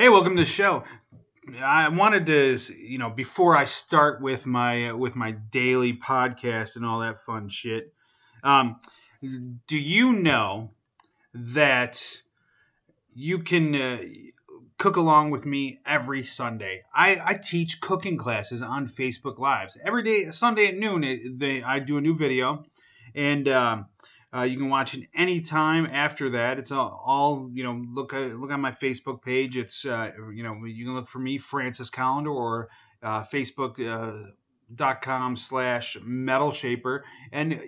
Hey, welcome to the show. I wanted to, you know, before I start with my with my daily podcast and all that fun shit. Um, do you know that you can uh, cook along with me every Sunday? I, I teach cooking classes on Facebook Lives every day. Sunday at noon, they, I do a new video, and um, uh, you can watch it anytime after that. It's all, all you know. Look uh, look on my Facebook page. It's uh, you know you can look for me, Francis Collender, or uh, Facebook.com uh, slash Metal Shaper, and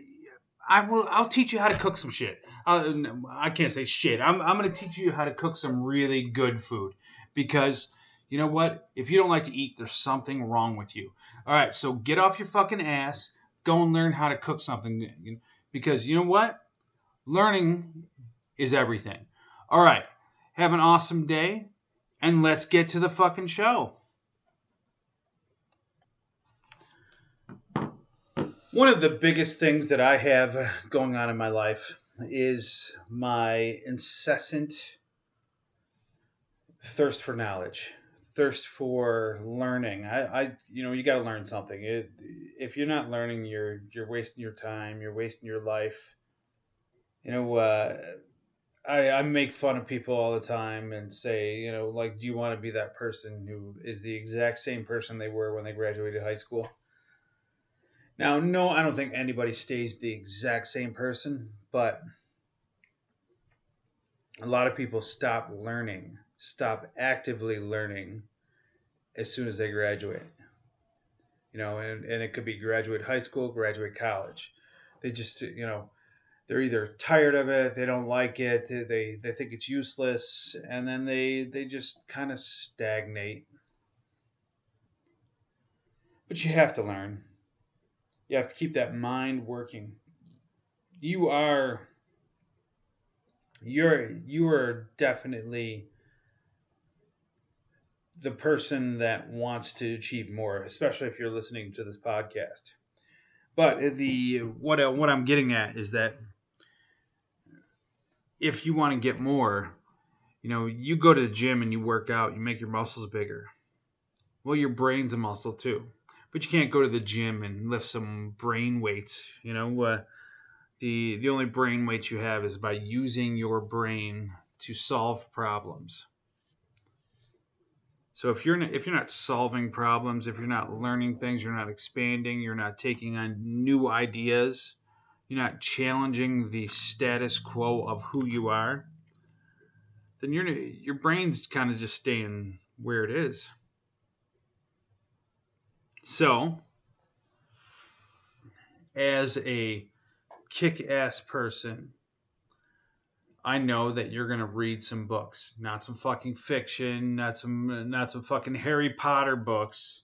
I will. I'll teach you how to cook some shit. Uh, I can't say shit. I'm I'm going to teach you how to cook some really good food because. You know what? If you don't like to eat, there's something wrong with you. All right, so get off your fucking ass. Go and learn how to cook something because you know what? Learning is everything. All right. Have an awesome day and let's get to the fucking show. One of the biggest things that I have going on in my life is my incessant thirst for knowledge, thirst for learning. I, I you know, you got to learn something. It, if you're not learning, you're you're wasting your time. You're wasting your life. You know, uh, I I make fun of people all the time and say, you know, like, do you want to be that person who is the exact same person they were when they graduated high school? Now, no, I don't think anybody stays the exact same person, but a lot of people stop learning, stop actively learning as soon as they graduate you know, and, and it could be graduate high school, graduate college. They just, you know, they're either tired of it, they don't like it, they they think it's useless, and then they they just kind of stagnate. But you have to learn. You have to keep that mind working. You are you're you are definitely the person that wants to achieve more, especially if you're listening to this podcast. But the what what I'm getting at is that if you want to get more, you know, you go to the gym and you work out, you make your muscles bigger. Well, your brain's a muscle too, but you can't go to the gym and lift some brain weights. You know, uh, the the only brain weight you have is by using your brain to solve problems. So if you're not, if you're not solving problems, if you're not learning things, you're not expanding, you're not taking on new ideas, you're not challenging the status quo of who you are, then your your brain's kind of just staying where it is. So, as a kick-ass person, I know that you're gonna read some books, not some fucking fiction, not some not some fucking Harry Potter books,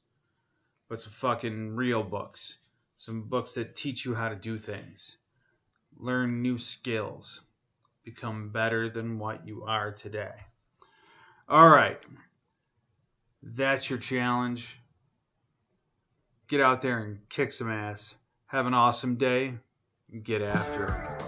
but some fucking real books. Some books that teach you how to do things, learn new skills, become better than what you are today. All right. That's your challenge. Get out there and kick some ass. Have an awesome day. Get after it.